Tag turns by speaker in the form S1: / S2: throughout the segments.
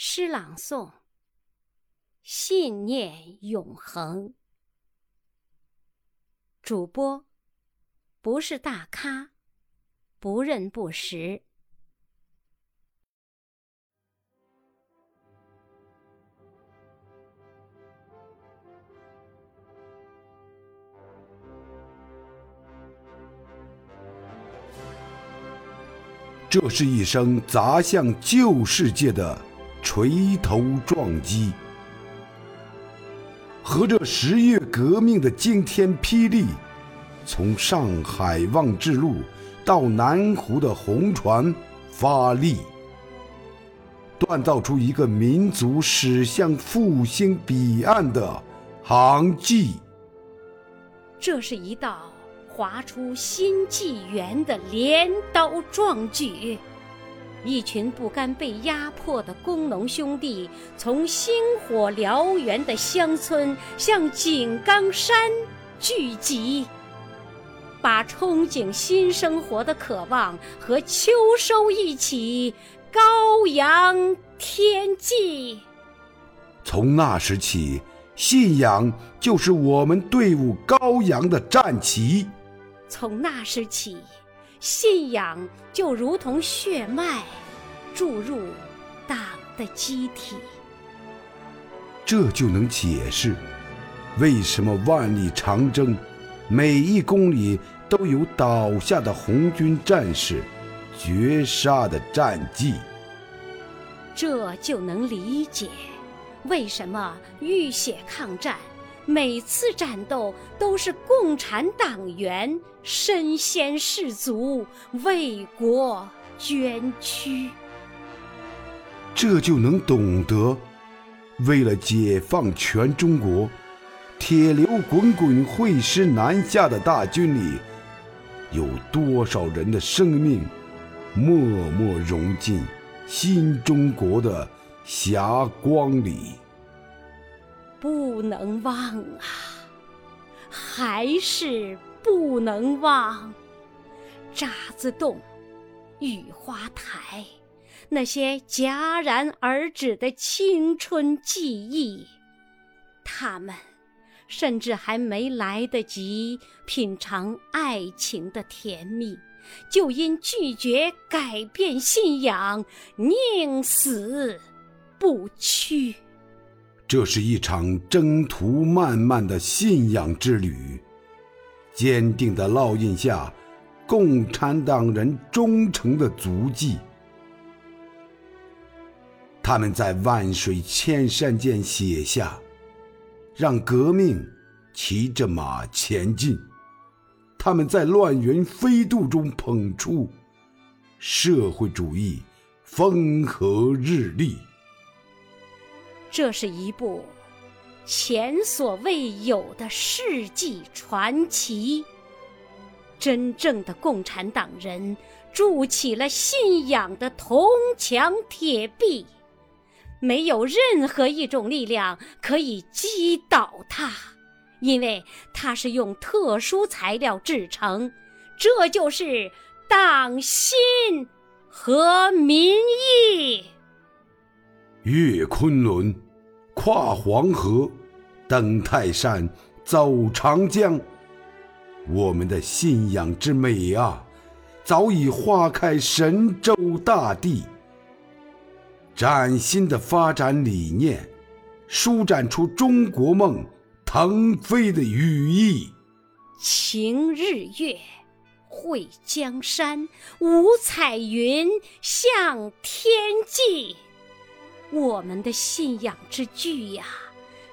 S1: 诗朗诵：信念永恒。主播不是大咖，不认不识。
S2: 这是一声砸向旧世界的。锤头撞击，和这十月革命的惊天霹雳，从上海望志路到南湖的红船发力，锻造出一个民族驶向复兴彼岸的航迹。
S1: 这是一道划出新纪元的镰刀壮举。一群不甘被压迫的工农兄弟，从星火燎原的乡村向井冈山聚集，把憧憬新生活的渴望和秋收一起高扬天际。
S2: 从那时起，信仰就是我们队伍高扬的战旗。
S1: 从那时起。信仰就如同血脉，注入党的机体。
S2: 这就能解释，为什么万里长征，每一公里都有倒下的红军战士，绝杀的战绩。
S1: 这就能理解，为什么浴血抗战。每次战斗都是共产党员身先士卒，为国捐躯。
S2: 这就能懂得，为了解放全中国，铁流滚滚汇师南下的大军里，有多少人的生命默默融进新中国的霞光里。
S1: 不能忘啊，还是不能忘！渣滓洞、雨花台，那些戛然而止的青春记忆，他们甚至还没来得及品尝爱情的甜蜜，就因拒绝改变信仰，宁死不屈。
S2: 这是一场征途漫漫的信仰之旅，坚定的烙印下共产党人忠诚的足迹。他们在万水千山间写下：“让革命骑着马前进。”他们在乱云飞渡中捧出：“社会主义风和日丽。”
S1: 这是一部前所未有的世纪传奇。真正的共产党人筑起了信仰的铜墙铁壁，没有任何一种力量可以击倒它，因为它是用特殊材料制成。这就是党心和民意。
S2: 越昆仑，跨黄河，登泰山，走长江。我们的信仰之美啊，早已花开神州大地。崭新的发展理念，舒展出中国梦腾飞的羽翼。
S1: 擎日月，绘江山，五彩云向天际。我们的信仰之炬呀，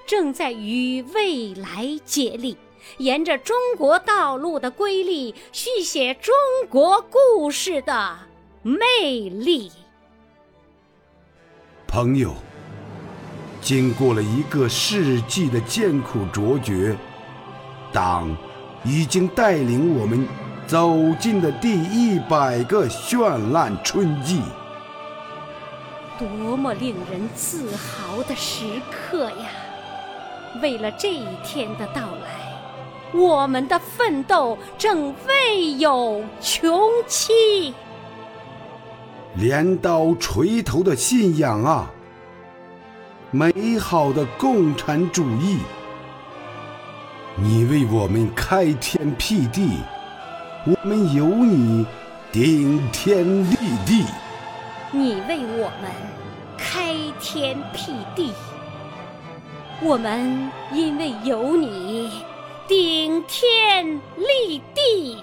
S1: 正在与未来接力，沿着中国道路的瑰丽，续写中国故事的魅力。
S2: 朋友，经过了一个世纪的艰苦卓绝，党已经带领我们走进了第一百个绚烂春季。
S1: 多么令人自豪的时刻呀！为了这一天的到来，我们的奋斗正未有穷期。
S2: 镰刀锤头的信仰啊，美好的共产主义。你为我们开天辟地，我们有你顶天立地。
S1: 你为我们开天辟地，我们因为有你顶天立地。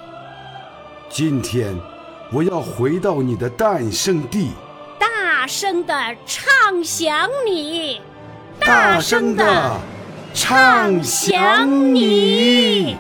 S2: 今天，我要回到你的诞生地，
S1: 大声的唱响你，
S2: 大声的唱响你。